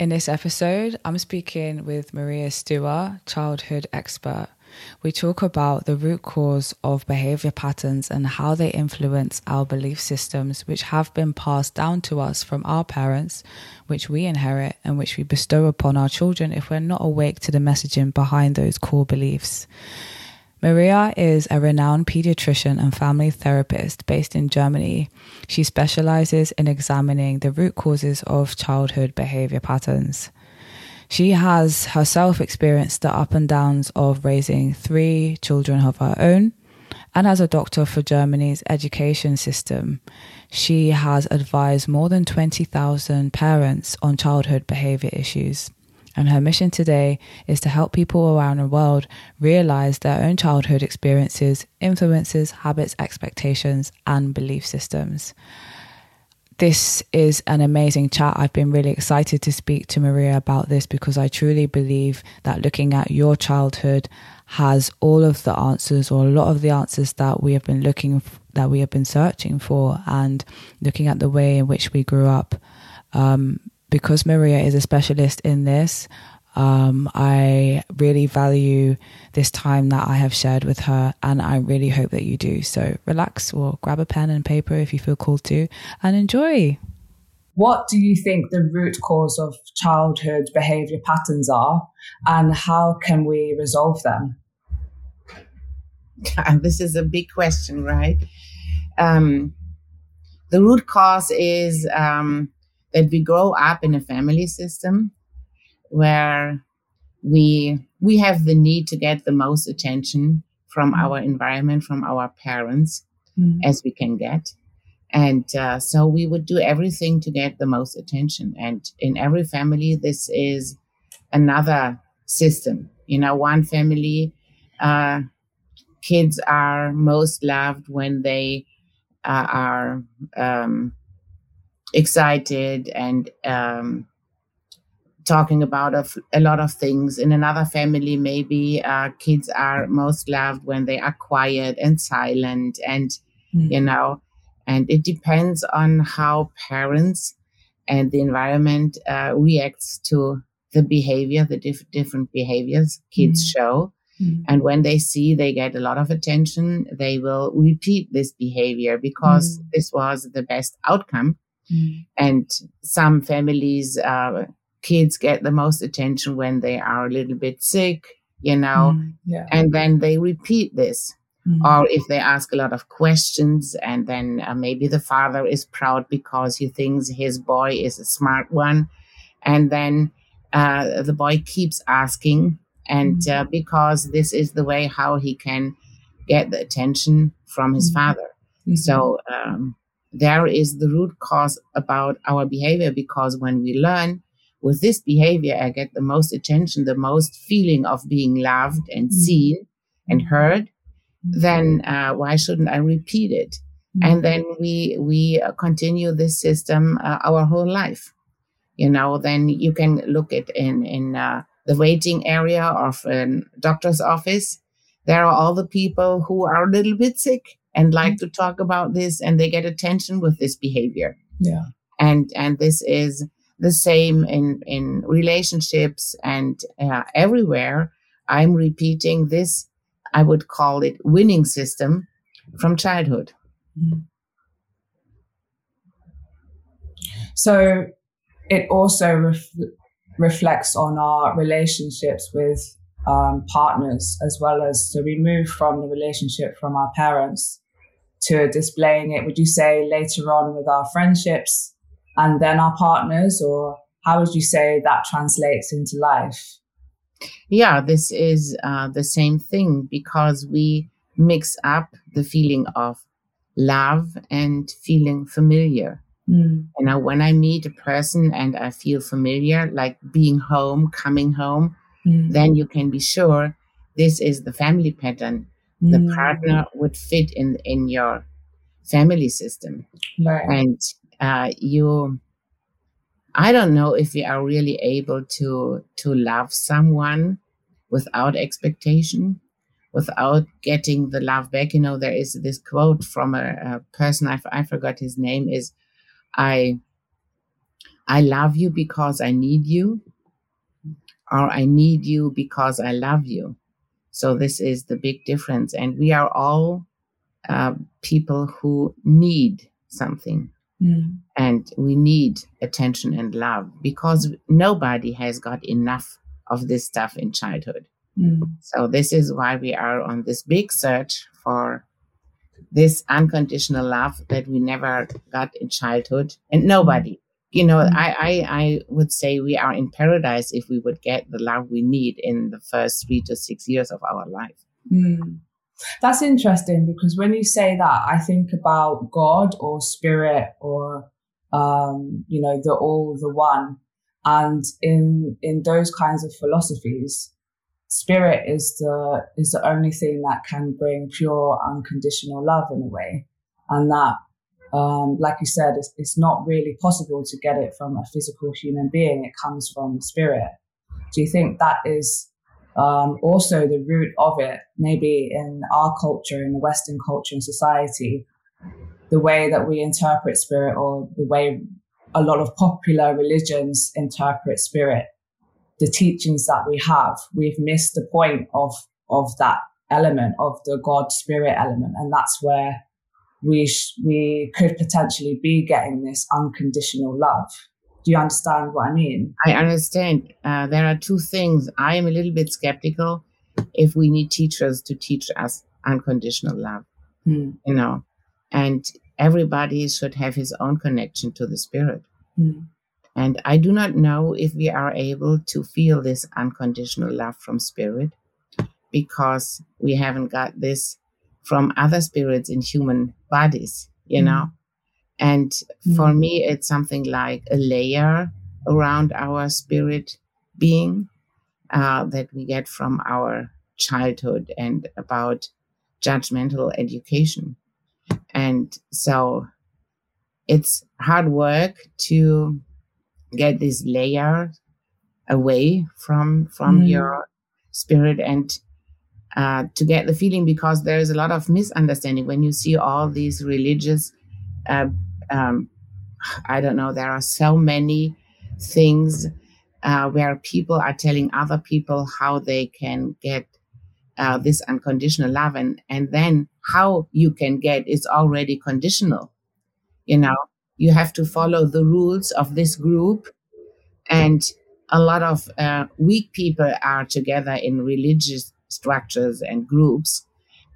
In this episode, I'm speaking with Maria Steuer, childhood expert. We talk about the root cause of behavior patterns and how they influence our belief systems, which have been passed down to us from our parents, which we inherit and which we bestow upon our children if we're not awake to the messaging behind those core beliefs. Maria is a renowned pediatrician and family therapist based in Germany. She specializes in examining the root causes of childhood behavior patterns. She has herself experienced the up and downs of raising three children of her own. And as a doctor for Germany's education system, she has advised more than 20,000 parents on childhood behavior issues. And her mission today is to help people around the world realize their own childhood experiences, influences, habits, expectations, and belief systems. This is an amazing chat. I've been really excited to speak to Maria about this because I truly believe that looking at your childhood has all of the answers or a lot of the answers that we have been looking that we have been searching for and looking at the way in which we grew up um, because Maria is a specialist in this, um, I really value this time that I have shared with her, and I really hope that you do. So relax or grab a pen and paper if you feel called to, and enjoy. What do you think the root cause of childhood behavior patterns are, and how can we resolve them? This is a big question, right? Um, the root cause is um, that we grow up in a family system where we we have the need to get the most attention from mm-hmm. our environment from our parents mm. as we can get and uh, so we would do everything to get the most attention and in every family this is another system you know one family uh, kids are most loved when they uh, are um, excited and um, talking about a, a, lot of things. In another family, maybe uh, kids are most loved when they are quiet and silent, and mm-hmm. you know, and it depends on how parents and the environment uh, reacts to the behavior, the diff- different behaviors kids mm-hmm. show. Mm-hmm. And when they see they get a lot of attention, they will repeat this behavior because mm. this was the best outcome Mm. And some families, uh, kids get the most attention when they are a little bit sick, you know, mm. yeah. and then they repeat this. Mm. Or if they ask a lot of questions, and then uh, maybe the father is proud because he thinks his boy is a smart one. And then uh, the boy keeps asking, and mm. uh, because this is the way how he can get the attention from his mm. father. Mm-hmm. So um, there is the root cause about our behavior because when we learn with this behavior, I get the most attention, the most feeling of being loved and mm-hmm. seen and heard, mm-hmm. then uh, why shouldn't I repeat it? Mm-hmm. And then we we uh, continue this system uh, our whole life. You know, then you can look at in in uh, the waiting area of a doctor's office. There are all the people who are a little bit sick and like mm-hmm. to talk about this and they get attention with this behavior. Yeah. And, and this is the same in, in relationships and uh, everywhere. I'm repeating this. I would call it winning system from childhood. Mm-hmm. So it also ref- reflects on our relationships with um, partners as well as so we move from the relationship from our parents to displaying it would you say later on with our friendships and then our partners? Or how would you say that translates into life? Yeah this is uh, the same thing because we mix up the feeling of love and feeling familiar. Mm. you know when i meet a person and i feel familiar like being home coming home mm. then you can be sure this is the family pattern. Mm. The partner would fit in in your family system, right. and uh, you. I don't know if we are really able to to love someone without expectation, without getting the love back. You know, there is this quote from a, a person I, I forgot his name is, I I love you because I need you, or I need you because I love you. So this is the big difference. And we are all uh, people who need something. Mm. And we need attention and love because nobody has got enough of this stuff in childhood. Mm. So this is why we are on this big search for this unconditional love that we never got in childhood and nobody you know mm. I, I i would say we are in paradise if we would get the love we need in the first three to six years of our life mm. that's interesting because when you say that i think about god or spirit or um you know the all the one and in in those kinds of philosophies spirit is the is the only thing that can bring pure unconditional love in a way and that um, like you said it's, it's not really possible to get it from a physical human being. It comes from spirit. Do you think that is um, also the root of it? Maybe in our culture in the western culture and society the way that we interpret spirit or the way a lot of popular religions interpret spirit the teachings that we have, we've missed the point of, of that element of the God spirit element. And that's where we, sh- we could potentially be getting this unconditional love. Do you understand what I mean? I understand. Uh, there are two things. I am a little bit skeptical if we need teachers to teach us unconditional love, hmm. you know, and everybody should have his own connection to the spirit. Hmm. And I do not know if we are able to feel this unconditional love from spirit because we haven't got this from other spirits in human bodies, you mm. know. And mm. for me, it's something like a layer around our spirit being uh, that we get from our childhood and about judgmental education. And so it's hard work to get this layer away from from mm. your spirit and uh, to get the feeling because there is a lot of misunderstanding when you see all these religious uh, um, i don't know there are so many things uh, where people are telling other people how they can get uh, this unconditional love and and then how you can get is already conditional you know you have to follow the rules of this group. And a lot of uh, weak people are together in religious structures and groups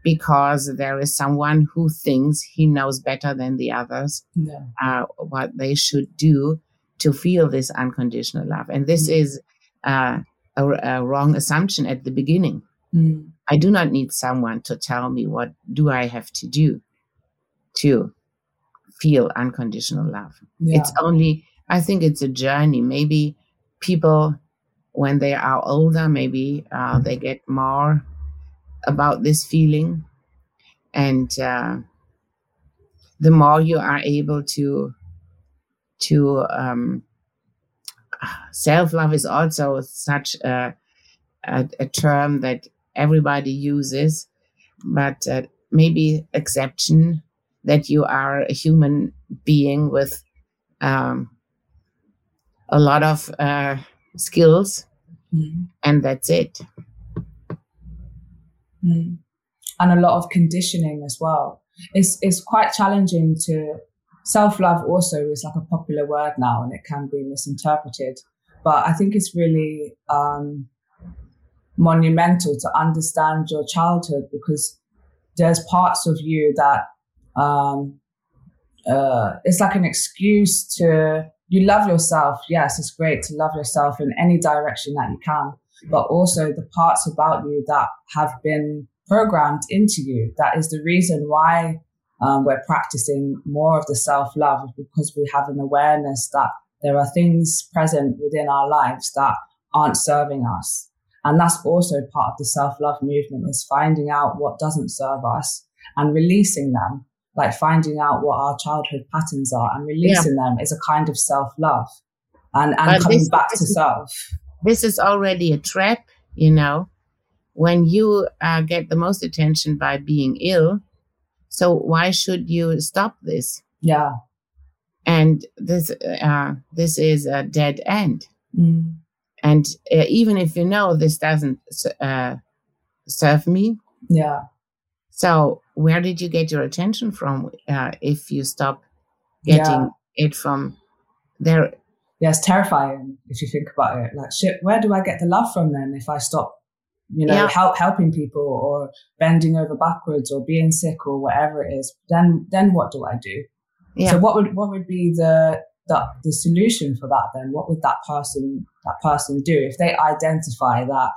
because there is someone who thinks he knows better than the others yeah. uh, what they should do to feel this unconditional love. And this mm. is uh, a, a, wrong assumption at the beginning. Mm. I do not need someone to tell me what do I have to do to feel unconditional love. Yeah. It's only, I think it's a journey. Maybe people, when they are older, maybe uh, they get more about this feeling. And uh, the more you are able to, to, um, self love is also such a, a, a, term that everybody uses, but uh, maybe exception that you are a human being with um, a lot of uh, skills, mm. and that's it. Mm. And a lot of conditioning as well. It's it's quite challenging to self love. Also, is like a popular word now, and it can be misinterpreted. But I think it's really um, monumental to understand your childhood because there's parts of you that um, uh, it's like an excuse to you love yourself. Yes, it's great to love yourself in any direction that you can, but also the parts about you that have been programmed into you. That is the reason why um, we're practicing more of the self love because we have an awareness that there are things present within our lives that aren't serving us. And that's also part of the self love movement is finding out what doesn't serve us and releasing them like finding out what our childhood patterns are and releasing yeah. them is a kind of self love and, and coming this, back this to is, self. This is already a trap, you know, when you uh, get the most attention by being ill. So why should you stop this? Yeah. and this uh, this is a dead end. Mm. And uh, even if you know this doesn't uh, serve me, yeah. So where did you get your attention from? Uh, if you stop getting yeah. it from there, yeah, it's terrifying if you think about it. Like, shit, where do I get the love from then if I stop, you know, yeah. help helping people or bending over backwards or being sick or whatever it is? Then, then what do I do? Yeah. So what would what would be the the the solution for that then? What would that person that person do if they identify that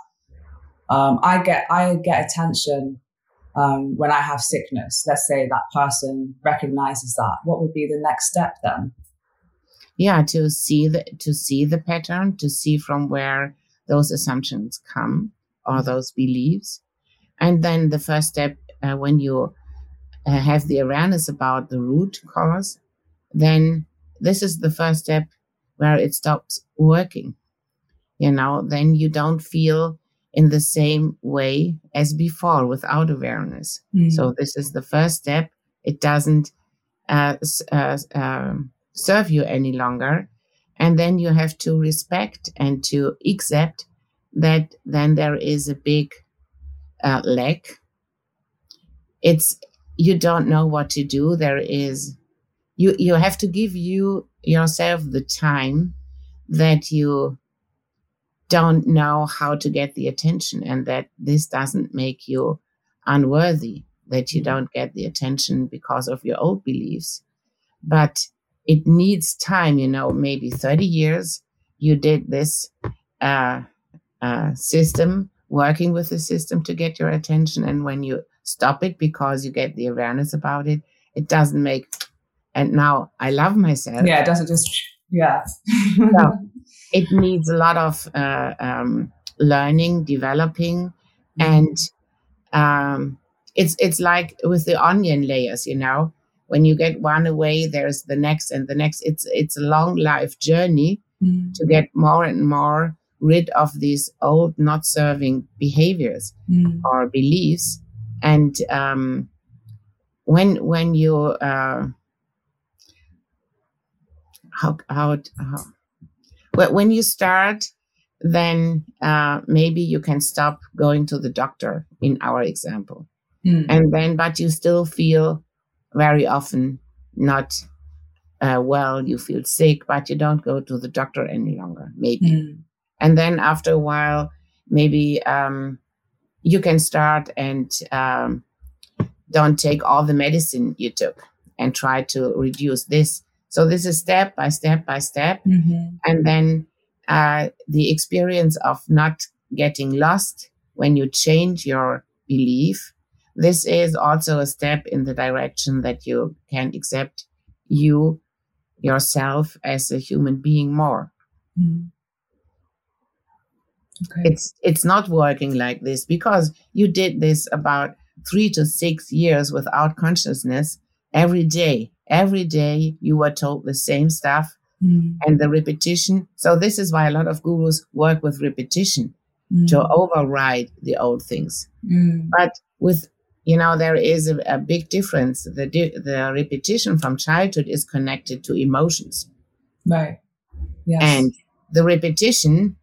um, I get I get attention um, when I have sickness? Let's say that person recognizes that. What would be the next step then? Yeah, to see the to see the pattern, to see from where those assumptions come or those beliefs, and then the first step uh, when you uh, have the awareness about the root cause, then this is the first step where it stops working. You know, then you don't feel in the same way as before without awareness. Mm. So this is the first step. It doesn't uh, uh, uh, serve you any longer. And then you have to respect and to accept that then there is a big uh, lack. It's you don't know what to do. There is you you have to give you yourself the time that you don't know how to get the attention and that this doesn't make you unworthy that you don't get the attention because of your old beliefs but it needs time you know maybe 30 years you did this uh, uh, system working with the system to get your attention and when you stop it because you get the awareness about it it doesn't make and now I love myself. Yeah, it doesn't just yeah. so it needs a lot of uh, um, learning, developing, mm-hmm. and um, it's it's like with the onion layers, you know. When you get one away, there's the next and the next. It's it's a long life journey mm. to get more and more rid of these old, not serving behaviors mm. or beliefs. And um, when when you uh, how how, how when you start then uh, maybe you can stop going to the doctor in our example mm. and then but you still feel very often not uh, well you feel sick but you don't go to the doctor any longer maybe mm. and then after a while maybe um, you can start and um, don't take all the medicine you took and try to reduce this so this is step by step by step. Mm-hmm. And then uh, the experience of not getting lost when you change your belief. This is also a step in the direction that you can accept you yourself as a human being more. Mm. Okay. It's it's not working like this because you did this about three to six years without consciousness every day every day you were told the same stuff mm. and the repetition. So this is why a lot of gurus work with repetition mm. to override the old things. Mm. But with you know there is a, a big difference. The the repetition from childhood is connected to emotions, right? Yes. And the repetition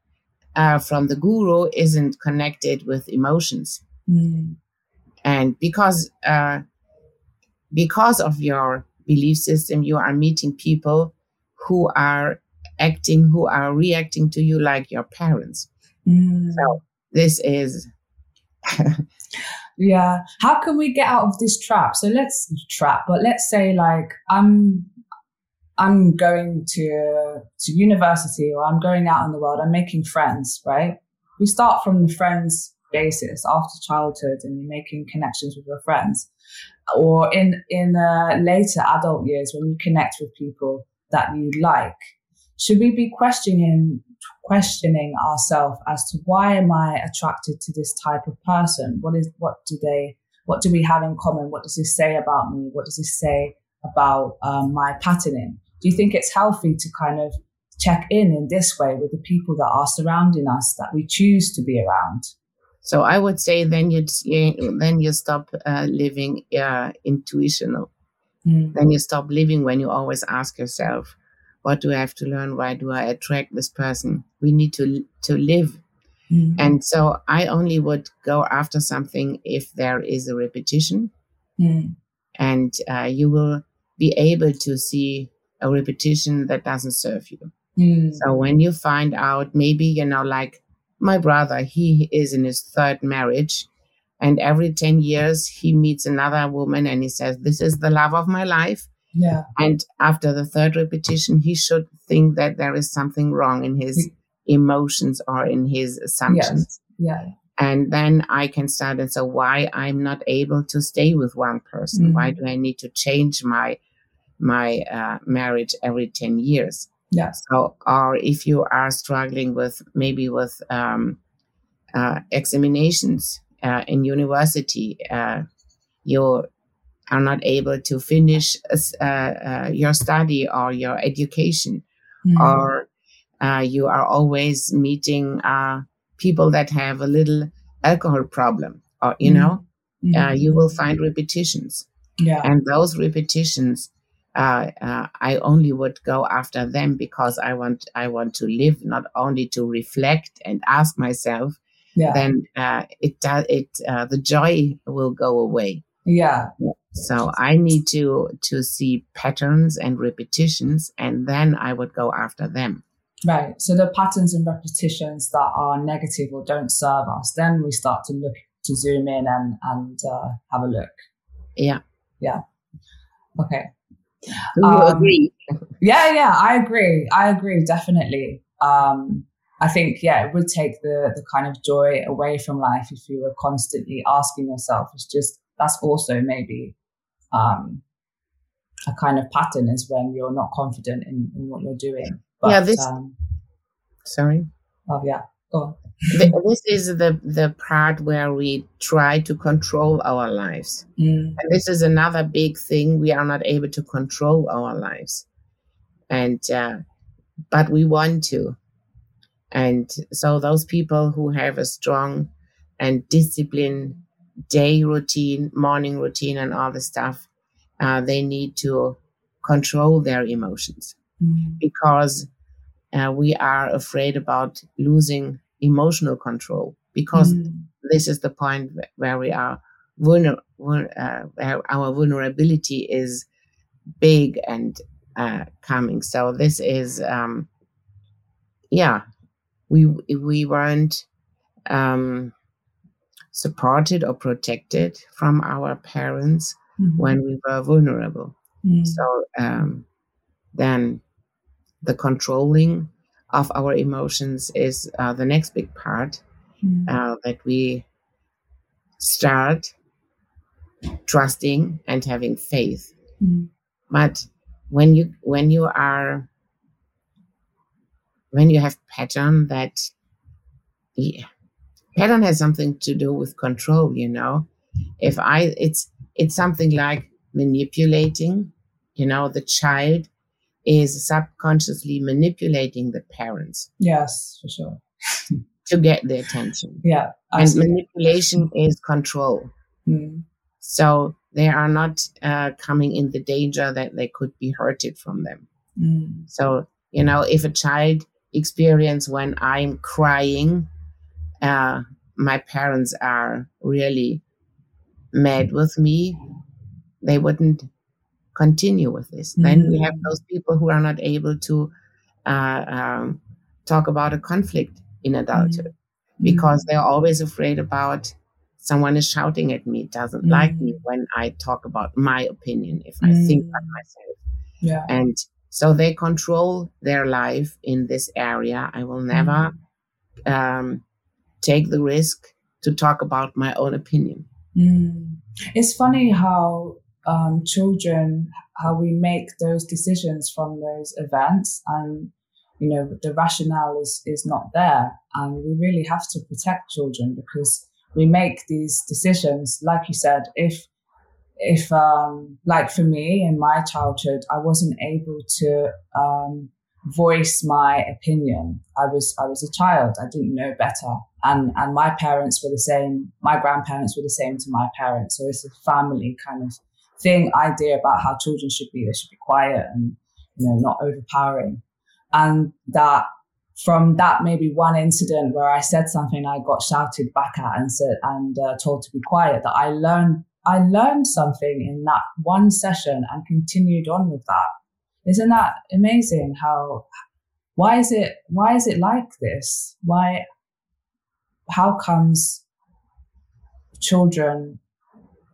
uh, from the guru isn't connected with emotions. Mm. And because uh, because of your belief system, you are meeting people who are acting, who are reacting to you like your parents. Mm. So this is. yeah. How can we get out of this trap? So let's trap, but let's say like I'm I'm going to to university or I'm going out in the world. I'm making friends, right? We start from the friends basis after childhood and you're making connections with your friends. Or in in uh, later adult years when you connect with people that you like. Should we be questioning questioning ourselves as to why am i attracted to this type of person? What is what do they what do we have in common? What does this say about me? What does this say about um, my patterning? Do you think it's healthy to kind of check in in this way with the people that are surrounding us that we choose to be around so I would say then you then you stop uh, living uh, intuitional, mm. then you stop living when you always ask yourself, what do I have to learn? Why do I attract this person? We need to to live. Mm. And so I only would go after something if there is a repetition. Mm. And uh, you will be able to see a repetition that doesn't serve you. Mm. So when you find out, maybe, you know, like my brother, he is in his third marriage. And every 10 years, he meets another woman and he says, This is the love of my life. Yeah. And after the third repetition, he should think that there is something wrong in his emotions or in his assumptions. Yes. Yeah. And then I can start and say, why I'm not able to stay with one person? Mm-hmm. Why do I need to change my my uh, marriage every 10 years? Yes. So, or if you are struggling with maybe with um, uh, examinations uh, in university, uh, you are not able to finish uh, uh, your study or your education, mm-hmm. or uh, you are always meeting people that have a little alcohol problem, or you mm-hmm. know, mm-hmm. you will find repetitions. Yeah. And those repetitions uh, uh, I only would go after them because I want I want to live, not only to reflect and ask myself. Yeah. Then uh, it does it uh, the joy will go away. Yeah. So I need to to see patterns and repetitions, and then I would go after them. Right. So the patterns and repetitions that are negative or don't serve us, then we start to look to zoom in and and uh, have a look. Yeah. Yeah. Okay. Do you um, agree? Yeah, yeah, I agree. I agree definitely. Um, I think yeah, it would take the the kind of joy away from life if you were constantly asking yourself. It's just that's also maybe um, a kind of pattern is when you're not confident in, in what you're doing. But, yeah, this. Um, sorry. Oh yeah, go on this is the the part where we try to control our lives. Mm. and this is another big thing. We are not able to control our lives. And uh, but we want to. And so those people who have a strong and disciplined day routine morning routine and all the stuff uh, they need to control their emotions. Mm. because uh, we are afraid about losing emotional control because mm. this is the point where we are vulner- uh, where our vulnerability is big and uh, coming. So this is, um, yeah, we we weren't um, supported or protected from our parents mm-hmm. when we were vulnerable. Mm. So um, then the controlling of our emotions is uh, the next big part mm. uh, that we start trusting and having faith. Mm. But when you when you are when you have pattern that yeah, pattern has something to do with control, you know. If I it's it's something like manipulating, you know, the child is subconsciously manipulating the parents. Yes, for sure. to get their attention. Yeah. And manipulation is control. Mm. So they are not uh, coming in the danger that they could be hurted from them. Mm. So, you know, if a child experience when I'm crying, uh, my parents are really mad with me, they wouldn't continue with this. Mm-hmm. Then we have mm. those people who are not able to uh, um, talk about a conflict in adulthood mm-hmm. because they're always afraid about someone is shouting at me, doesn't mm-hmm. like me when I talk about my opinion, if I think mm. myself. Yeah. And so they control their life in this area. I will never mm. um, take the risk to talk about my own opinion. Mm. It's funny how um, children, how we make those decisions from those events. And, you know, the rationale is, is not there. And we really have to protect children because we make these decisions. Like you said, if, if, um, like for me in my childhood, I wasn't able to, um, voice my opinion. I was I was a child. I didn't know better, and and my parents were the same. My grandparents were the same to my parents. So it's a family kind of thing idea about how children should be. They should be quiet and you know not overpowering, and that from that maybe one incident where I said something I got shouted back at and said and uh, told to be quiet that I learned I learned something in that one session and continued on with that. Isn't that amazing how why is it why is it like this? Why how comes children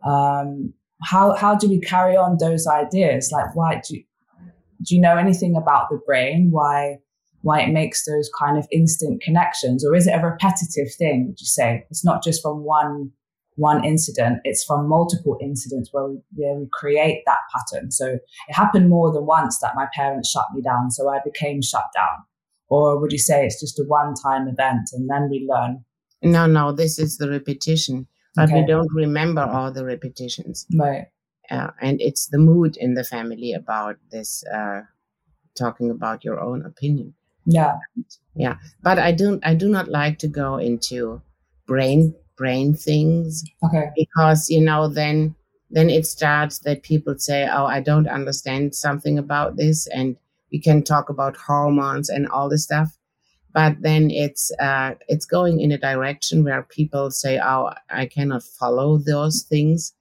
um how how do we carry on those ideas? Like why do do you know anything about the brain? Why why it makes those kind of instant connections, or is it a repetitive thing? Would you say it's not just from one one incident; it's from multiple incidents where we, where we create that pattern. So it happened more than once that my parents shut me down, so I became shut down. Or would you say it's just a one-time event and then we learn? No, no, this is the repetition, but okay. we don't remember all the repetitions. Right. Uh, and it's the mood in the family about this uh, talking about your own opinion yeah yeah but i don't i do not like to go into brain brain things okay because you know then then it starts that people say oh i don't understand something about this and we can talk about hormones and all this stuff but then it's uh, it's going in a direction where people say oh i cannot follow those things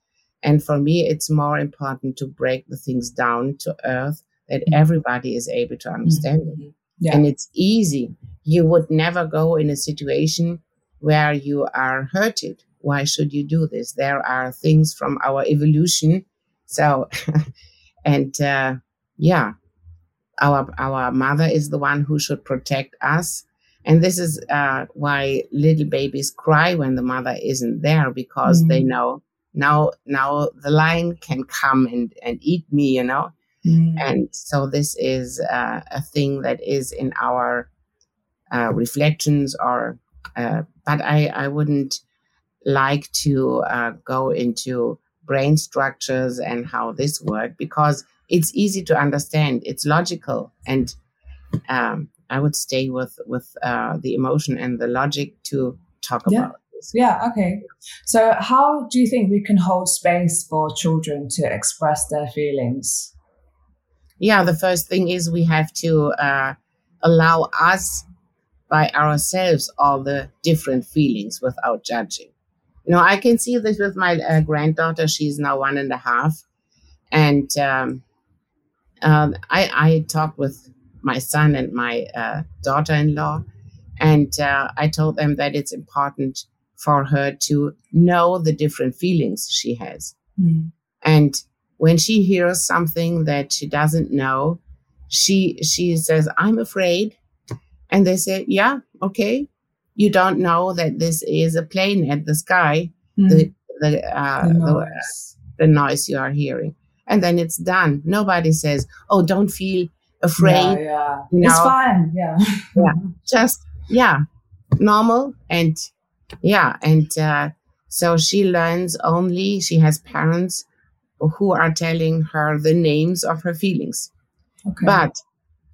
and for me it's more important to break the things down to earth that mm-hmm. everybody is able to understand mm-hmm. it yeah. and it's easy. You would never go in a situation where you are hurted. Why should you do this? There are things from our evolution. So, and uh, yeah, our our mother is the one who should protect us. And this is uh, why little babies cry when the mother isn't there because mm. they know now now the lion can come and, and eat me, you know. Mm. And so this is uh, a thing that is in our uh, reflections or, uh, but I, I wouldn't like to uh, go into brain structures and how this works because it's easy to understand. It's logical. And um, I would stay with, with uh, the emotion and the logic to talk yeah. about. This. Yeah, okay. So, how do you think we can hold space for children to express their feelings? yeah, the first thing is we have to uh, allow us by ourselves all the different feelings without judging. You know, I can see this with my uh, granddaughter. She's now one and a half. And um, uh, I, I talked with my son and my uh, daughter in law, and uh, I told them that it's important for her to know the different feelings she has. Mm. And when she hears something that she doesn't know, she she says, "I'm afraid," and they say, "Yeah, okay." You don't know that this is a plane at the sky. Mm. The the, uh, the, noise. The, the noise you are hearing, and then it's done. Nobody says, "Oh, don't feel afraid." Yeah, yeah. it's fine. Yeah, yeah, just yeah, normal and yeah, and uh, so she learns only. She has parents who are telling her the names of her feelings. Okay. But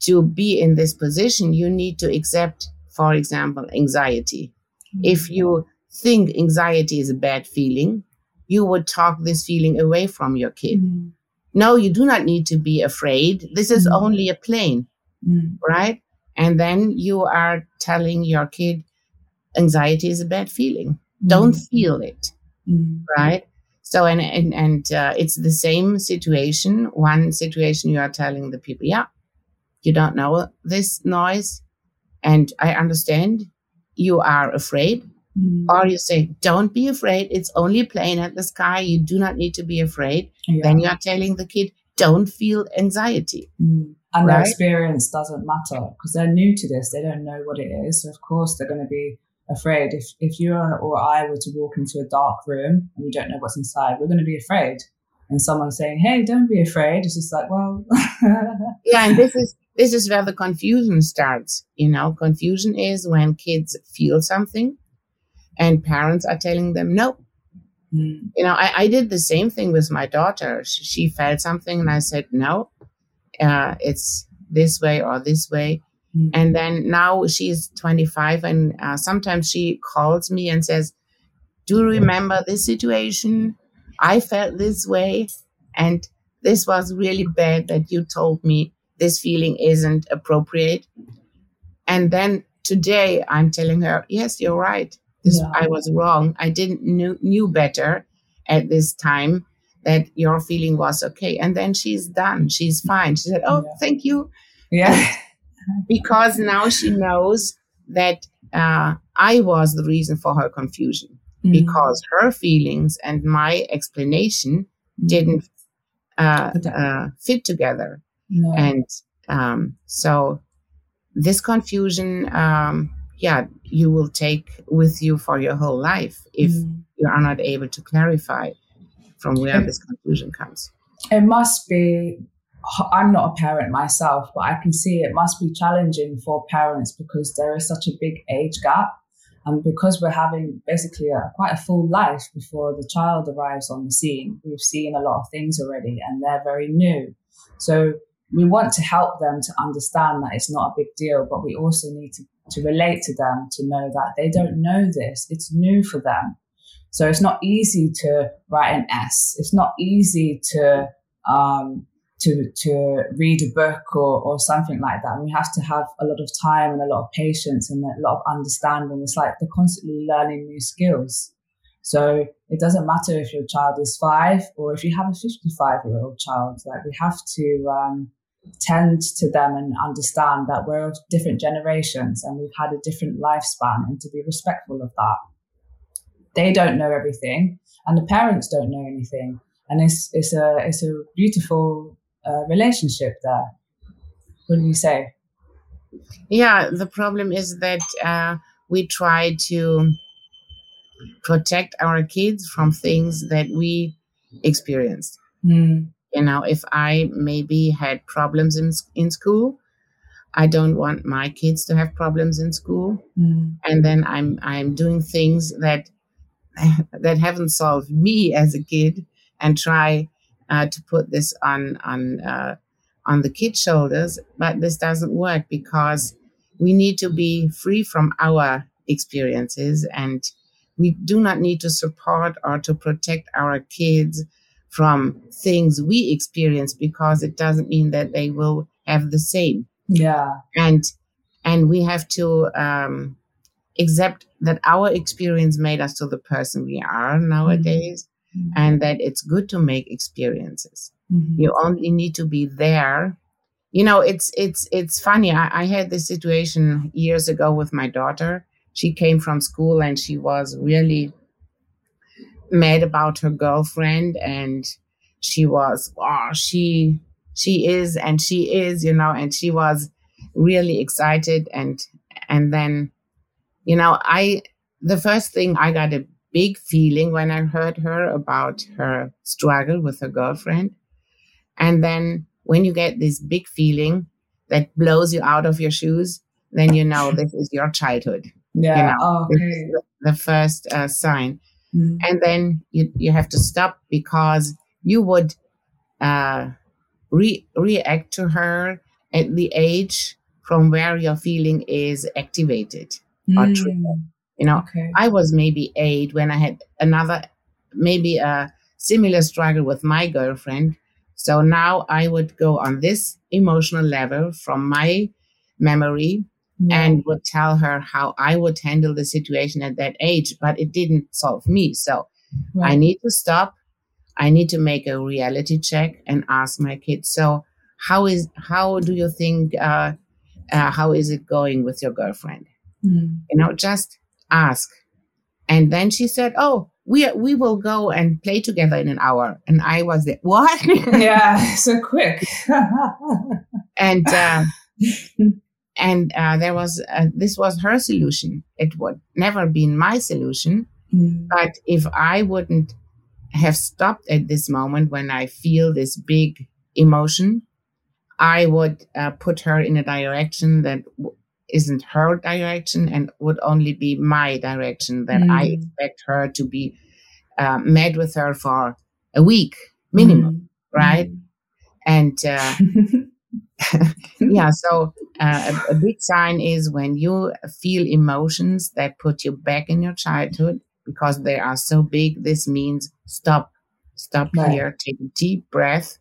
to be in this position, you need to accept, for example, anxiety. Mm-hmm. If you think anxiety is a bad feeling, you would talk this feeling away from your kid. Mm-hmm. No, you do not need to be afraid. This is mm-hmm. only a plane, mm-hmm. right? And then you are telling your kid anxiety is a bad feeling. Don't mm-hmm. feel it, mm-hmm. right? So and and, and uh, it's the same situation. One situation you are telling the people, yeah, you don't know this noise, and I understand you are afraid. Mm. Or you say, don't be afraid. It's only a plane at the sky. You do not need to be afraid. Yeah. Then you are telling the kid, don't feel anxiety. Mm. And right? their experience doesn't matter because they're new to this. They don't know what it is. So of course they're going to be afraid. If if you or I were to walk into a dark room and we don't know what's inside, we're going to be afraid. And someone saying, "Hey, don't be afraid," it's just like, well, yeah. And this is this is where the confusion starts. You know, confusion is when kids feel something, and parents are telling them no. Mm. You know, I, I did the same thing with my daughter. She, she felt something, and I said, "No, uh, it's this way or this way." Mm-hmm. And then now she's 25, and uh, sometimes she calls me and says, Do you remember this situation? I felt this way. And this was really bad that you told me this feeling isn't appropriate. And then today I'm telling her, yes, you're right. This, yeah. I was wrong. I didn't knew, knew better at this time that your feeling was okay. And then she's done. She's fine. She said, oh, yeah. thank you. Yeah. because now she knows that uh, I was the reason for her confusion mm. because her feelings and my explanation mm. didn't uh, uh, fit together. No. And um, so this confusion, um, yeah, you will take with you for your whole life if mm. you are not able to clarify from where it, this conclusion comes. It must be. I'm not a parent myself, but I can see it must be challenging for parents because there is such a big age gap. And because we're having basically a, quite a full life before the child arrives on the scene, we've seen a lot of things already and they're very new. So we want to help them to understand that it's not a big deal, but we also need to, to relate to them to know that they don't know this. It's new for them. So it's not easy to write an S. It's not easy to, um, to, to read a book or, or something like that. And we have to have a lot of time and a lot of patience and a lot of understanding. It's like they're constantly learning new skills. So it doesn't matter if your child is five or if you have a 55 year old child, like we have to, um, tend to them and understand that we're of different generations and we've had a different lifespan and to be respectful of that. They don't know everything and the parents don't know anything. And it's, it's a, it's a beautiful uh, relationship there. What do you say? Yeah, the problem is that uh, we try to protect our kids from things that we experienced. Mm. You know, if I maybe had problems in, in school, I don't want my kids to have problems in school. Mm. And then I'm, I'm doing things that, that haven't solved me as a kid and try uh, to put this on, on, uh, on the kids' shoulders. But this doesn't work because we need to be free from our experiences and we do not need to support or to protect our kids from things we experience because it doesn't mean that they will have the same. Yeah. And and we have to um, accept that our experience made us to the person we are nowadays, mm-hmm. and that it's good to make experiences. Mm-hmm. You only need to be there. You know, it's it's it's funny. I, I had this situation years ago with my daughter. She came from school and she was really mad about her girlfriend and she was oh she she is and she is you know and she was really excited and and then you know i the first thing i got a big feeling when i heard her about her struggle with her girlfriend. And then when you get this big feeling that blows you out of your shoes then you know this is your childhood. Yeah you know, okay. the first uh, sign Mm. And then you, you have to stop because you would uh, re- react to her at the age from where your feeling is activated mm. or triggered. You know, okay. I was maybe eight when I had another, maybe a similar struggle with my girlfriend. So now I would go on this emotional level from my memory yeah. and would tell her how I would handle the situation at that age, but it didn't solve me. So right. I need to stop. I need to make a reality check and ask my kids. So how is how do you think uh, uh, how is it going with your girlfriend? Mm. You know, just ask. And then she said, "Oh, we we will go and play together in an hour." And I was there. What? yeah, so quick. and uh, and uh, there was uh, this was her solution it would never been my solution mm. but if i wouldn't have stopped at this moment when i feel this big emotion i would uh, put her in a direction that w- isn't her direction and would only be my direction that mm. i expect her to be uh, met with her for a week minimum mm. right mm. and uh, yeah so uh, a, a, big sign is when you feel emotions that put you back in your childhood because they are so big this means stop stop right. here, take a deep breath,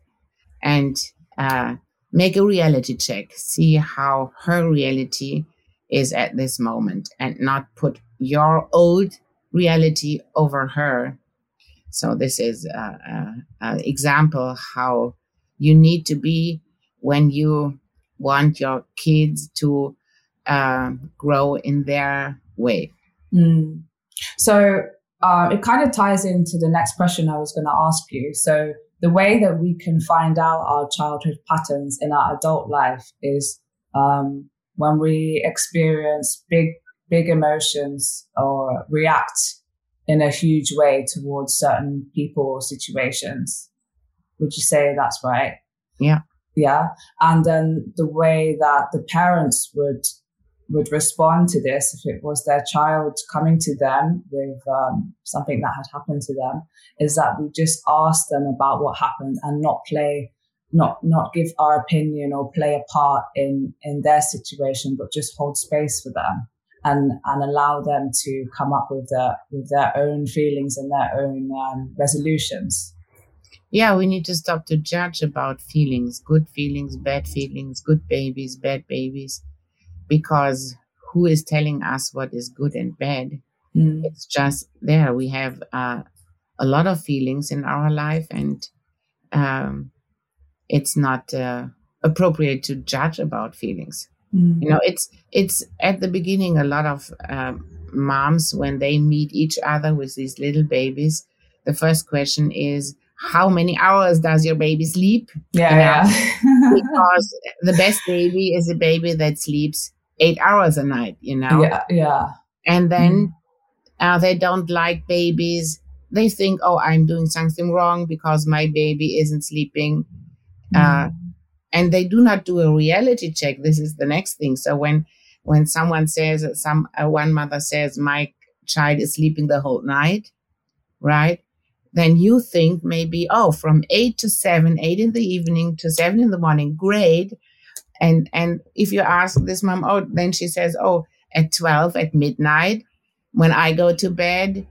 and uh, make a reality check. See how her reality is at this moment, and not put your old reality over her. So this is an example how you need to be when you want your kids to uh, grow in their way. Mm. So uh, it kind of ties into the next question I was going to ask you. So the way that we can find out our childhood patterns in our adult life is um, when we experience big, big emotions or react in a huge way towards certain people or situations. Would you say that's right? Yeah. Yeah. And then the way that the parents would would respond to this if it was their child coming to them with um, something that had happened to them is that we just ask them about what happened and not play not not give our opinion or play a part in in their situation but just hold space for them and and allow them to come up with their with their own feelings and their own um, resolutions yeah we need to stop to judge about feelings good feelings bad feelings good babies bad babies because who is telling us what is good and bad? Mm. It's just there. We have uh, a lot of feelings in our life, and um, it's not uh, appropriate to judge about feelings. Mm. You know, it's it's at the beginning a lot of um, moms when they meet each other with these little babies. The first question is, how many hours does your baby sleep? Yeah, yeah. because the best baby is a baby that sleeps eight hours a night, you know? Yeah, yeah. And then mm. uh, they don't like babies. They think, oh, I'm doing something wrong because my baby isn't sleeping. Mm. Uh, and they do not do a reality check. This is the next thing. So when when someone says some uh, one mother says my child is sleeping the whole night, right? Then you think maybe oh from eight to seven, eight in the evening to seven in the morning, great. And and if you ask this mom, oh, then she says, oh, at twelve at midnight, when I go to bed,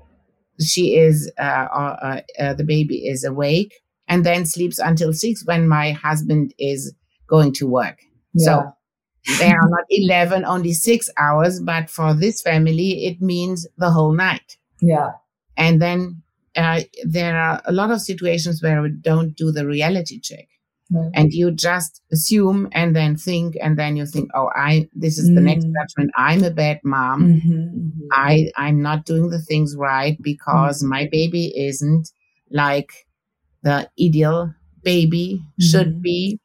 she is uh, uh, uh, the baby is awake and then sleeps until six when my husband is going to work. Yeah. So they are not 11, only six hours, but for this family, it means the whole night. Yeah. And then uh, there are a lot of situations where we don't do the reality check. Right. And you just assume and then think, and then you think, oh, I, this is mm. the next mm. judgment. I'm a bad mom. Mm-hmm, mm-hmm. I, I'm not doing the things right because mm-hmm. my baby isn't like the ideal baby should mm-hmm. be.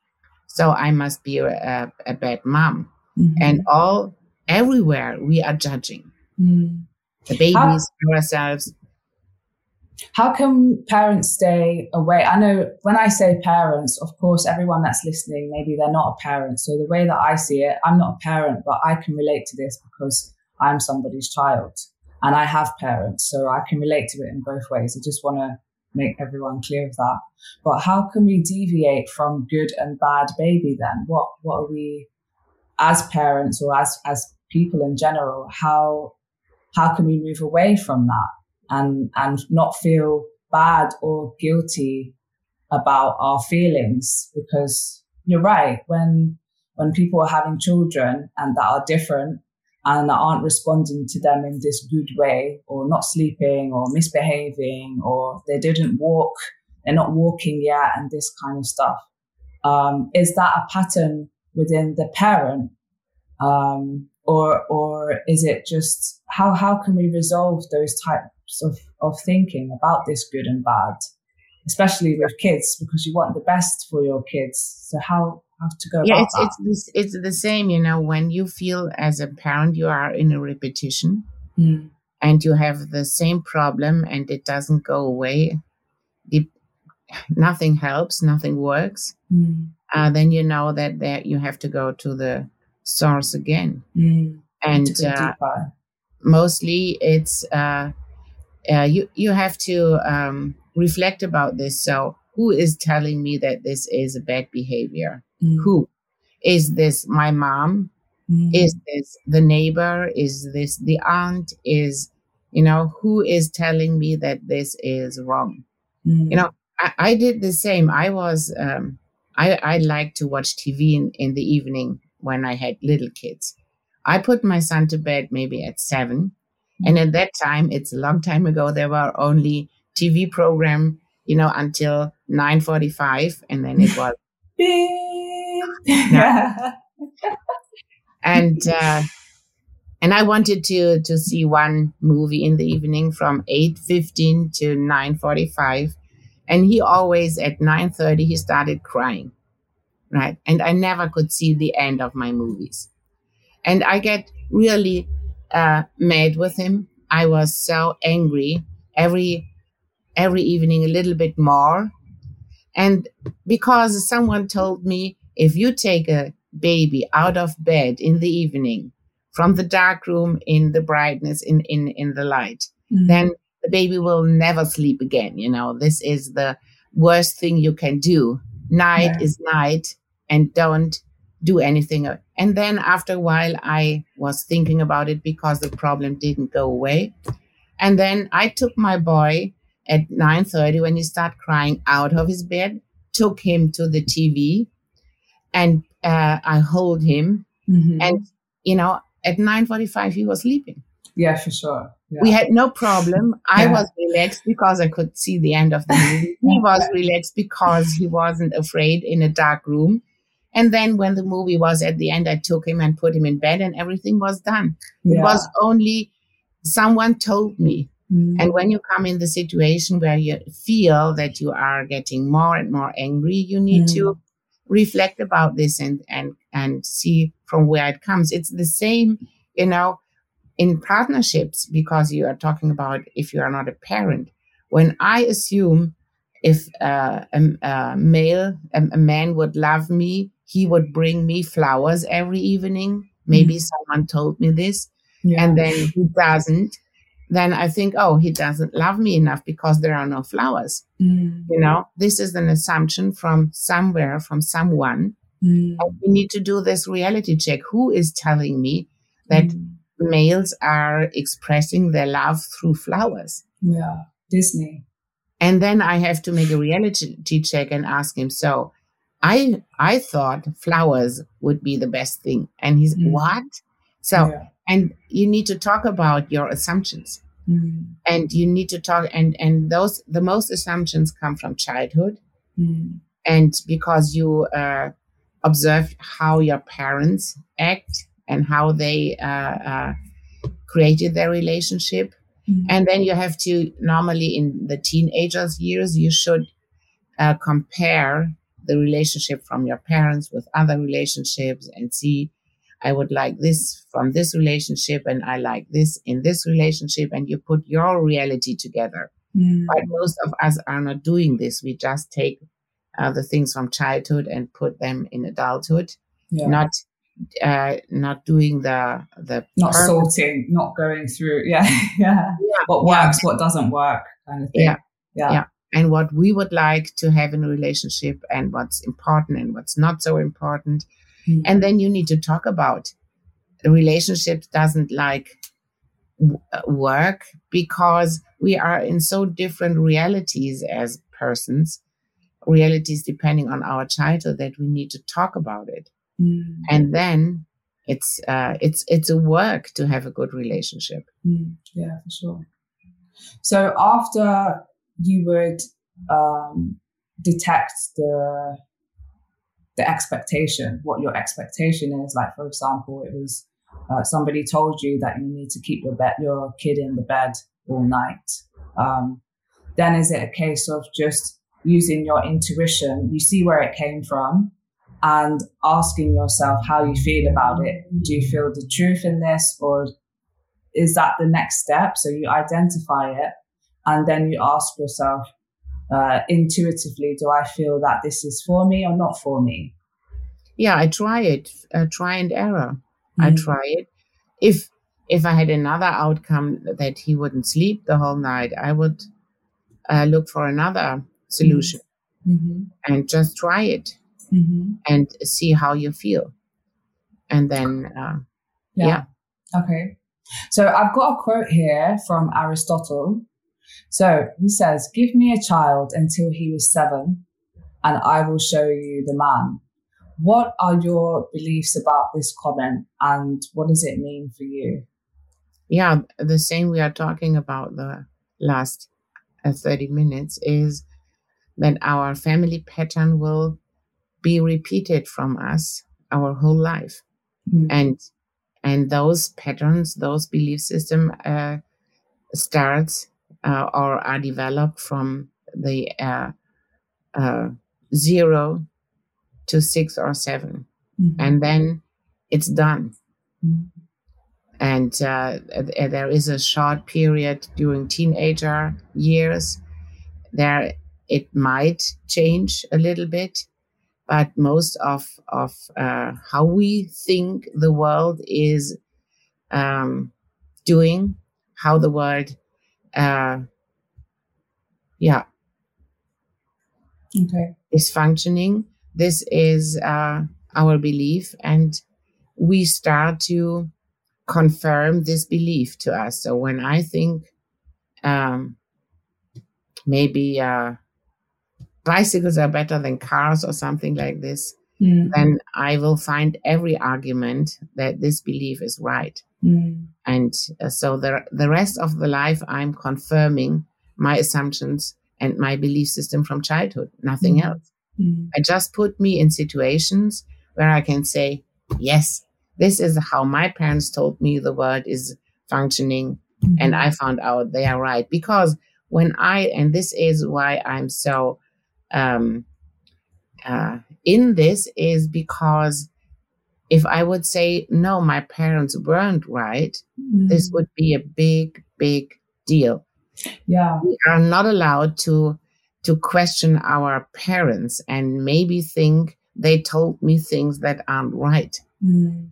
So I must be a, a bad mom. Mm-hmm. And all, everywhere we are judging mm. the babies, How- ourselves, how can parents stay away? I know when I say parents, of course, everyone that's listening, maybe they're not a parent. So the way that I see it, I'm not a parent, but I can relate to this because I'm somebody's child and I have parents. So I can relate to it in both ways. I just want to make everyone clear of that. But how can we deviate from good and bad baby then? What, what are we as parents or as, as people in general? How, how can we move away from that? And, and not feel bad or guilty about our feelings because you're right. When, when people are having children and that are different and aren't responding to them in this good way or not sleeping or misbehaving or they didn't walk, they're not walking yet and this kind of stuff. Um, is that a pattern within the parent? Um, or, or is it just how, how can we resolve those type of, of thinking about this good and bad, especially with kids, because you want the best for your kids. So how how to go yeah, it's that? it's it's the same. You know, when you feel as a parent you are in a repetition, mm. and you have the same problem and it doesn't go away. It, nothing helps, nothing works. Mm. Uh, then you know that that you have to go to the source again. Mm. And uh, mostly it's uh, uh, you you have to um, reflect about this. So, who is telling me that this is a bad behavior? Mm. Who is this? My mom? Mm. Is this the neighbor? Is this the aunt? Is you know who is telling me that this is wrong? Mm. You know, I, I did the same. I was, um, I, I like to watch TV in, in the evening when I had little kids. I put my son to bed maybe at seven. And at that time, it's a long time ago, there were only TV program, you know, until 9.45 and then it was. yeah. and, uh, and I wanted to, to see one movie in the evening from 8.15 to 9.45 and he always at 9:30 he started crying. Right? And I never could see the end of my movies. And I get really uh, mad with him. I was so angry every every evening a little bit more. And because someone told me if you take a baby out of bed in the evening from the dark room in the brightness in in in the light, mm-hmm. then the baby will never sleep again. You know, this is the worst thing you can do. Night yeah. is night and don't do anything. And then after a while, I was thinking about it because the problem didn't go away. And then I took my boy at 9.30 when he started crying out of his bed, took him to the TV and uh, I hold him. Mm-hmm. And, you know, at 9.45, he was sleeping. Yeah, for sure. Yeah. We had no problem. I yeah. was relaxed because I could see the end of the movie. He was relaxed because he wasn't afraid in a dark room. And then when the movie was at the end, I took him and put him in bed and everything was done. Yeah. It was only someone told me. Mm-hmm. And when you come in the situation where you feel that you are getting more and more angry, you need mm-hmm. to reflect about this and, and, and see from where it comes. It's the same, you know, in partnerships, because you are talking about if you are not a parent, when I assume if uh, a, a, male, a, a, man would love me, he would bring me flowers every evening. Maybe mm. someone told me this, yeah. and then he doesn't. Then I think, oh, he doesn't love me enough because there are no flowers. Mm. You know, this is an assumption from somewhere, from someone. Mm. We need to do this reality check. Who is telling me that mm males are expressing their love through flowers. Yeah, Disney. And then I have to make a reality check and ask him, so I I thought flowers would be the best thing. And he's mm. what? So yeah. and you need to talk about your assumptions. Mm. And you need to talk and and those the most assumptions come from childhood. Mm. And because you uh, observe how your parents act and how they uh, uh, created their relationship. Mm-hmm. And then you have to normally in the teenagers years, you should uh, compare the relationship from your parents with other relationships and see, I would like this from this relationship and I like this in this relationship. And you put your reality together. Mm-hmm. But most of us are not doing this. We just take uh, the things from childhood and put them in adulthood, yeah. not uh, not doing the the not purpose. sorting, not going through, yeah, yeah, yeah. what works, yeah. what doesn't work, kind of thing. Yeah. yeah, yeah, and what we would like to have in a relationship, and what's important and what's not so important, mm-hmm. and then you need to talk about the relationship doesn't like w- uh, work because we are in so different realities as persons realities depending on our childhood that we need to talk about it Mm. And then it's uh, it's it's a work to have a good relationship. Mm. Yeah, for sure. So after you would um, detect the the expectation, what your expectation is. Like, for example, it was uh, somebody told you that you need to keep your bed, your kid in the bed all night. Um, then is it a case of just using your intuition? You see where it came from, and asking yourself how you feel about it. Do you feel the truth in this or is that the next step? So you identify it and then you ask yourself uh, intuitively, do I feel that this is for me or not for me? Yeah, I try it, uh, try and error. Mm-hmm. I try it. If if I had another outcome that he wouldn't sleep the whole night, I would uh, look for another solution mm-hmm. and just try it mm-hmm. and see how you feel. And then, uh, yeah. yeah. Okay. So I've got a quote here from Aristotle. So he says, Give me a child until he was seven, and I will show you the man. What are your beliefs about this comment, and what does it mean for you? Yeah, the same we are talking about the last uh, 30 minutes is that our family pattern will be repeated from us our whole life. Mm. And and those patterns, those belief system uh, starts uh, or are developed from the uh, uh, zero to six or 7 mm-hmm. and then it's done. Mm-hmm. And uh, there is a short period during teenager years. There it might change a little bit, but most of of uh, how we think the world is um, doing, how the world, uh, yeah, okay, is functioning. This is uh, our belief, and we start to confirm this belief to us. So when I think um, maybe uh, bicycles are better than cars or something like this, mm. then I will find every argument that this belief is right. Mm. And uh, so the, the rest of the life, I'm confirming my assumptions and my belief system from childhood, nothing mm. else. Mm. I just put me in situations where I can say, yes, this is how my parents told me the world is functioning. Mm-hmm. And I found out they are right. Because when I, and this is why I'm so um, uh, in this is because if I would say, no, my parents weren't right, mm-hmm. this would be a big, big deal. Yeah. We are not allowed to to question our parents and maybe think they told me things that aren't right. Mm.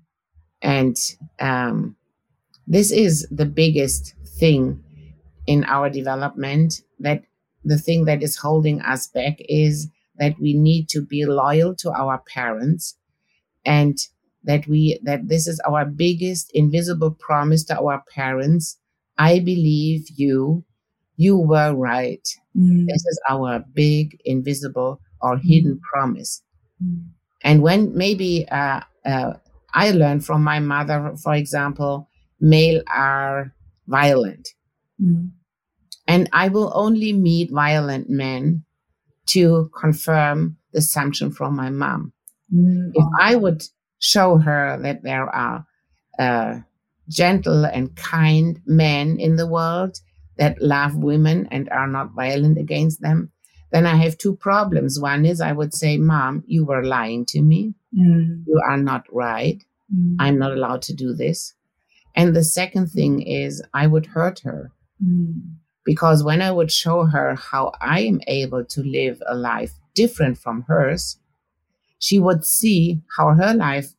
And um, this is the biggest thing in our development that the thing that is holding us back is that we need to be loyal to our parents and that we that this is our biggest invisible promise to our parents i believe you you were right mm. this is our big invisible or mm. hidden promise mm. and when maybe uh, uh, i learned from my mother for example male are violent mm. And I will only meet violent men to confirm the assumption from my mom. Mm-hmm. If I would show her that there are uh, gentle and kind men in the world that love women and are not violent against them, then I have two problems. One is I would say, Mom, you were lying to me. Mm. You are not right. Mm. I'm not allowed to do this. And the second thing is I would hurt her. Mm. Because when I would show her how I am able to live a life different from hers, she would see how her life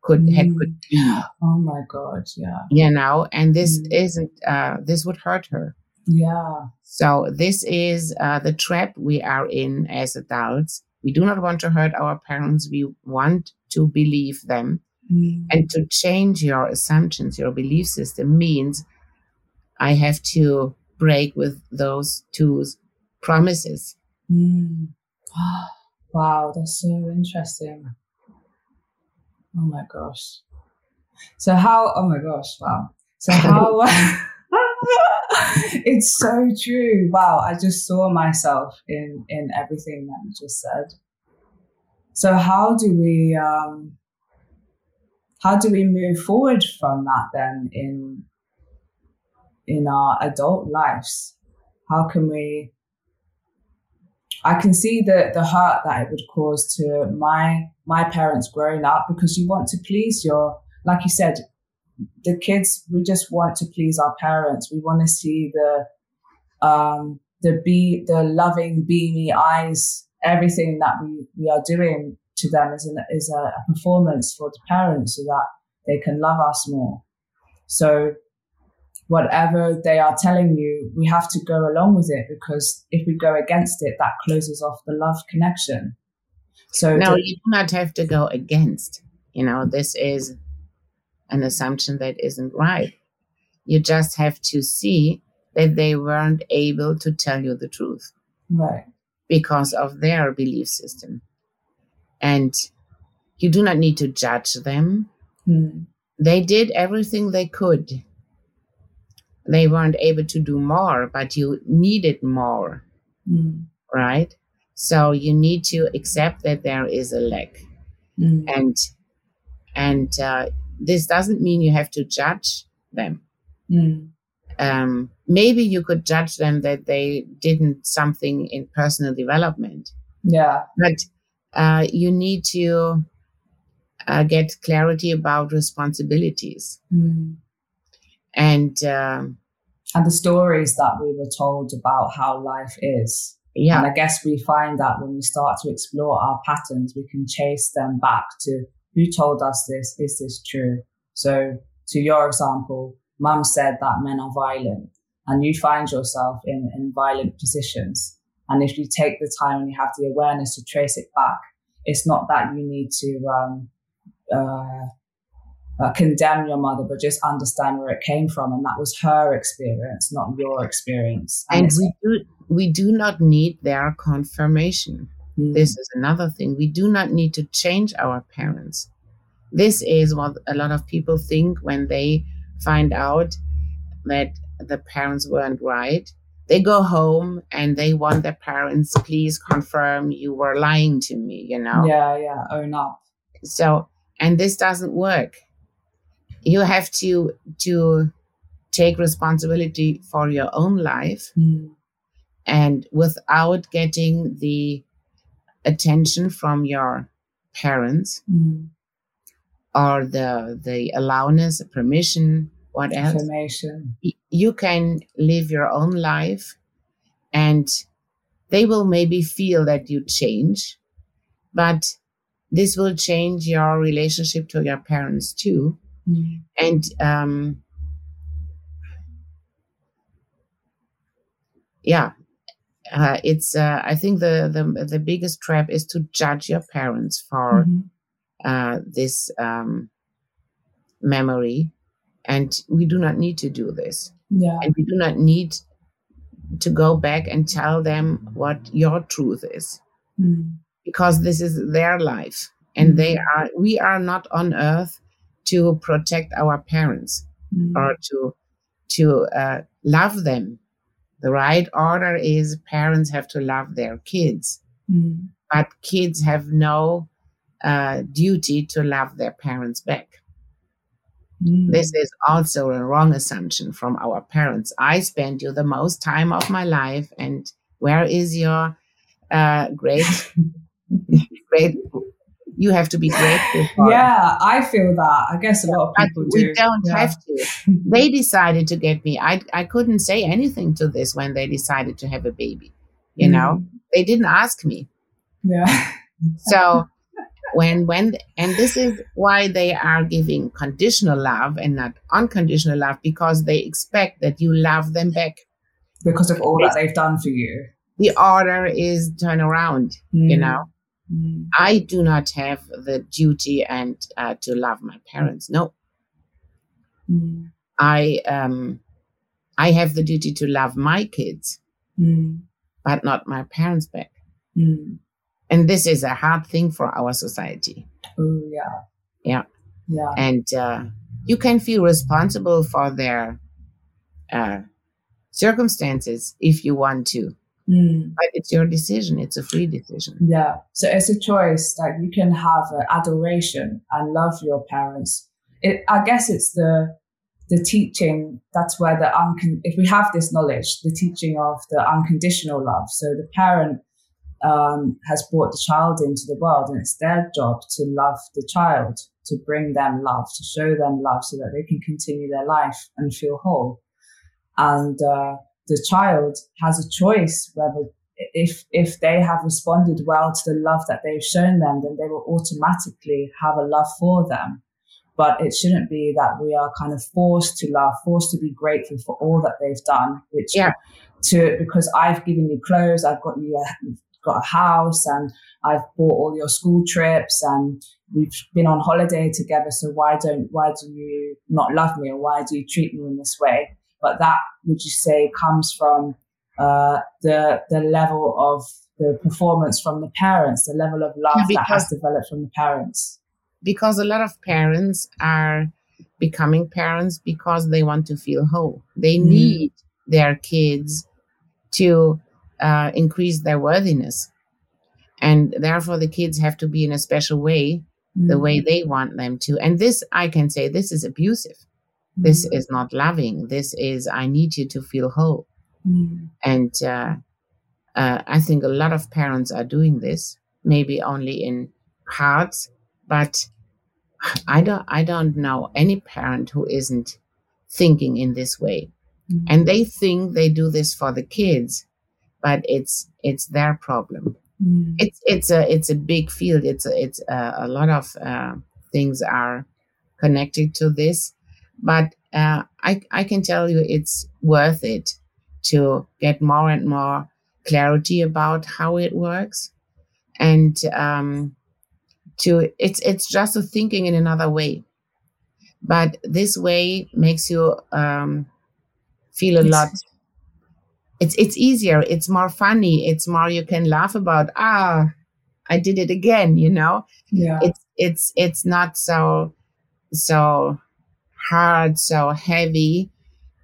could mm. had could be. Oh my God, yeah. You know, and this mm. isn't uh this would hurt her. Yeah. So this is uh, the trap we are in as adults. We do not want to hurt our parents. We want to believe them. Mm. And to change your assumptions, your belief system means I have to break with those two promises. Mm. Wow, that's so interesting. Oh my gosh. So how, oh my gosh, wow. So how, it's so true. Wow, I just saw myself in, in everything that you just said. So how do we, um, how do we move forward from that then in in our adult lives? How can we? I can see the the hurt that it would cause to my my parents growing up because you want to please your, like you said, the kids. We just want to please our parents. We want to see the um the be the loving beamy eyes. Everything that we we are doing to them is an, is a, a performance for the parents so that they can love us more. So whatever they are telling you, we have to go along with it because if we go against it, that closes off the love connection. So no, you do not have to go against. You know, this is an assumption that isn't right. You just have to see that they weren't able to tell you the truth Right. because of their belief system. And you do not need to judge them. Mm. They did everything they could. They weren't able to do more, but you needed more, Mm. right? So you need to accept that there is a lack. Mm. And and uh, this doesn't mean you have to judge them. Mm. Um, maybe you could judge them that they didn't something in personal development, Yeah. but uh, you need to uh, get clarity about responsibilities Mm. And um And the stories that we were told about how life is. yeah And I guess we find that when we start to explore our patterns, we can chase them back to who told us this? Is this true? So, to your example, mum said that men are violent, and you find yourself in, in violent positions. And if you take the time and you have the awareness to trace it back, it's not that you need to um, uh, uh, condemn your mother, but just understand where it came from. And that was her experience, not your experience. and it's- we do we do not need their confirmation Mm. this is another thing we do not need to change our parents this is what a lot of people think when they find out that the parents weren't right they go home and they want their parents please confirm you were lying to me you know Yeah, yeah, own up. so and this doesn't work you have to to take responsibility for your own life Mm. and without getting the attention from your parents Mm. or the the allowance permission what else Affirmation. y- you can live your own life and they will maybe feel that you change but this will change your relationship to your parents too Mm. and um yeah uh, it's uh, i think the, the the biggest trap is to judge your parents for Mhm. uh, this um, memory and we do not need to do this Yeah. and we do not need to go back and tell them what your truth is Mm. because this is their life and they Mhm. are we are not on earth to protect our parents Mm. or to to uh, love them the right order is parents have to love their kids Mm. but kids have no uh, duty to love their parents back Mm. this is also a wrong assumption from our parents i spent you the most time of my life and where is your uh, great great you have to be grateful Yeah, I feel that. I guess a lot of but people we do. don't Yeah. have to they decided to get me I, I couldn't say anything to this when they decided to have a baby you know Mm. they didn't ask me Yeah. so when when and this is why they are giving conditional love and not unconditional love because they expect that you love them back because of all that they've done for you. the order is turn around you Mm. know Mm. i do not have the duty and uh, to love my parents no Mm. i um i have the duty to love my kids Mm. but not my parents back Mm. and this is a hard thing for our society Oh, yeah. Yeah. Yeah. and uh, you can feel responsible for their uh, circumstances if you want to Mm. but it's your decision it's a free decision Yeah. So it's a choice. that you can have uh, adoration and love your parents. It, I guess it's the the teaching. That's where the uncon- if we have this knowledge, the teaching of the unconditional love. So the parent um, has brought the child into the world, and it's their job to love the child, to bring them love, to show them love, so that they can continue their life and feel whole. And uh, the child has a choice whether if if they have responded well to the love that they've shown them, then they will automatically have a love for them. But it shouldn't be that we are kind of forced to love, forced to be grateful for all that they've done. Which Yeah. to because I've given you clothes, I've got you a, got a house, and I've bought all your school trips, and we've been on holiday together. So why don't why do you not love me, or why do you treat me in this way? but that would you say comes from uh, the the level of the performance from the parents, the level of love yeah, that has developed from the parents? Because a lot of parents are becoming parents because they want to feel whole. They mm. need their kids to uh, increase their worthiness. And therefore, the kids have to be in a special way, mm. the way they want them to. And this, I can say, this is abusive. Mm. This is not loving. This is, I need you to feel whole. Mm. And uh, uh, I think a lot of parents are doing this, maybe only in parts, but I don't, I don't know any parent who isn't thinking in this way. Mm-hmm. And they think they do this for the kids, but it's, it's their problem. Mm-hmm. It's, it's a, it's a big field. It's a, it's a, a lot of, uh, things are connected to this, but, uh, I, I can tell you it's worth it to get more and more clarity about how it works. And, um, to it's it's just a thinking in another way. But this way makes you um, feel a lot it's it's easier. It's more funny. It's more you can laugh about ah i did it again you know? Yeah. It's it's it's not so so hard so heavy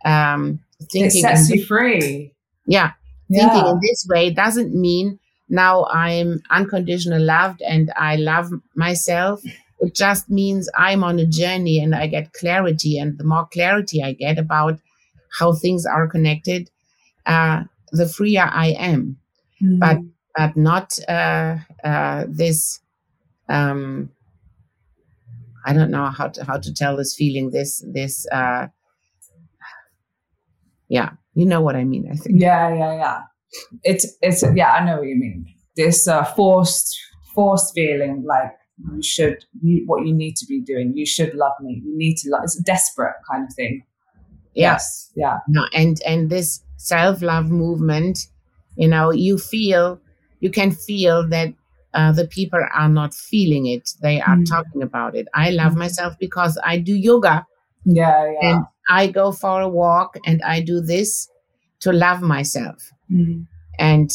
um thinking it sets you free yeah, yeah thinking in this way doesn't mean now I'm unconditional loved and I love myself. It just means I'm on a journey and I get clarity. And the more clarity I get about how things are connected, uh, the freer I am. Mm-hmm. But but not uh, uh, this. Um, I don't know how to how to tell this feeling. This this. Uh, yeah, you know what I mean. I think. Yeah, yeah, yeah it's it's yeah, I know what you mean. This uh, forced forced feeling like you should you, what you need to be doing. You should love me. You need to love. It's a desperate kind of thing. Yes. Yeah. No, and and this self love movement, you know, you feel you can feel that uh, the people are not feeling it. They are mm. talking about it. I love mm. myself because I do yoga. Yeah, yeah. And I go for a walk and I do this to love myself. Mm-hmm. And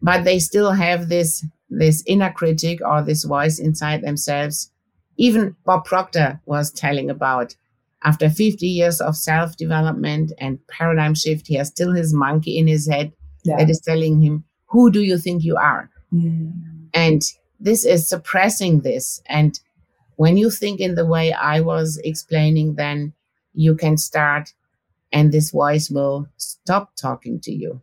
but they still have this this inner critic or this voice inside themselves. Even Bob Proctor was telling about after 50 years of self development and paradigm shift, he has still his monkey in his head yeah. that is telling him, Who do you think you are? Mm. And this is suppressing this. And when you think in the way I was explaining, then you can start and this voice will stop talking to you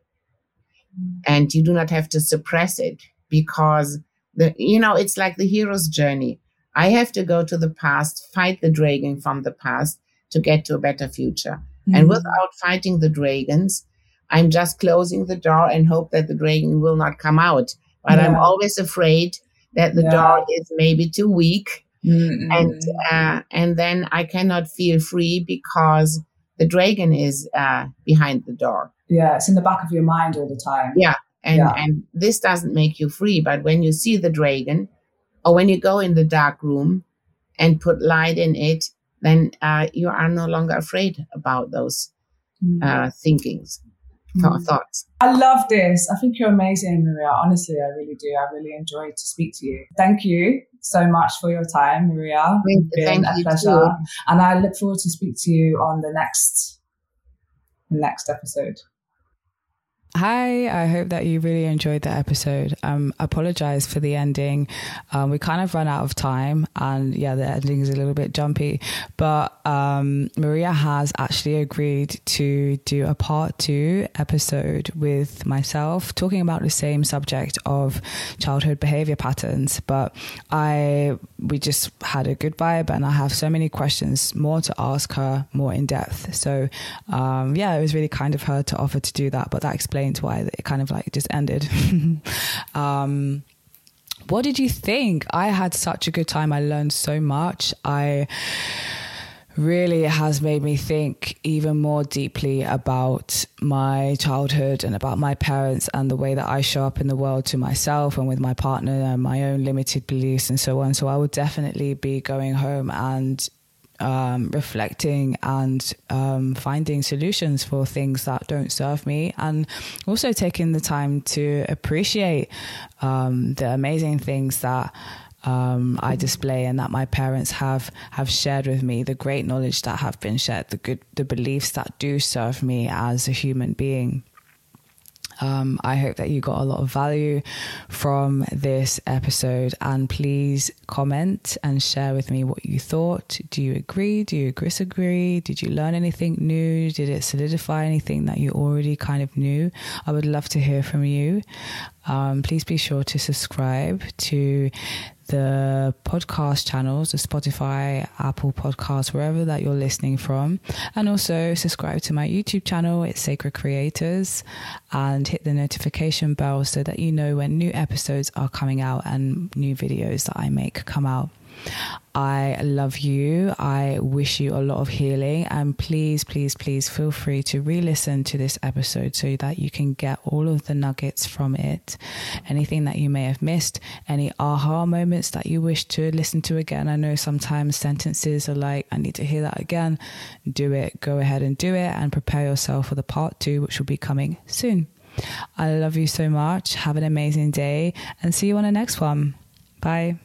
and you do not have to suppress it because the you know it's like the hero's journey i have to go to the past fight the dragon from the past to get to a better future mm-hmm. and without fighting the dragons i'm just closing the door and hope that the dragon will not come out but yeah. i'm always afraid that the yeah. door is maybe too weak mm-hmm. and uh, and then i cannot feel free because the dragon is uh, behind the door yeah, it's in the back of your mind all the time. Yeah. And yeah. and this doesn't make you free, but when you see the dragon or when you go in the dark room and put light in it, then uh, you are no longer afraid about those mm. uh, thinkings, mm. thoughts. I love this. I think you're amazing, Maria. Honestly, I really do. I really enjoyed to speak to you. Thank you so much for your time, Maria. It's been a pleasure. Too. And I look forward to speak to you on the next next episode. Hi, I hope that you really enjoyed the episode. Um, apologize for the ending. Um, we kind of run out of time, and yeah, the ending is a little bit jumpy. But um, Maria has actually agreed to do a part two episode with myself, talking about the same subject of childhood behavior patterns. But I, we just had a good vibe, and I have so many questions more to ask her, more in depth. So, um, yeah, it was really kind of her to offer to do that. But that explains explains why it kind of like just ended. um, what did you think? I had such a good time. I learned so much. I really has made me think even more deeply about my childhood and about my parents and the way that I show up in the world to myself and with my partner and my own limited beliefs and so on. So I would definitely be going home and um, reflecting and um, finding solutions for things that don't serve me, and also taking the time to appreciate um, the amazing things that. Um, I display and that my parents have have shared with me the great knowledge that have been shared, the good, the beliefs that do serve me as a human being. Um, I hope that you got a lot of value from this episode. And please comment and share with me what you thought. Do you agree? Do you disagree? Did you learn anything new? Did it solidify anything that you already kind of knew? I would love to hear from you. Um, please be sure to subscribe to the podcast channels, the Spotify, Apple Podcasts, wherever that you're listening from. And also subscribe to my YouTube channel, it's Sacred Creators, and hit the notification bell so that you know when new episodes are coming out and new videos that I make come out. I love you. I wish you a lot of healing. And please, please, please feel free to re listen to this episode so that you can get all of the nuggets from it. Anything that you may have missed, any aha moments that you wish to listen to again. I know sometimes sentences are like, I need to hear that again. Do it. Go ahead and do it and prepare yourself for the part two, which will be coming soon. I love you so much. Have an amazing day and see you on the next one. Bye.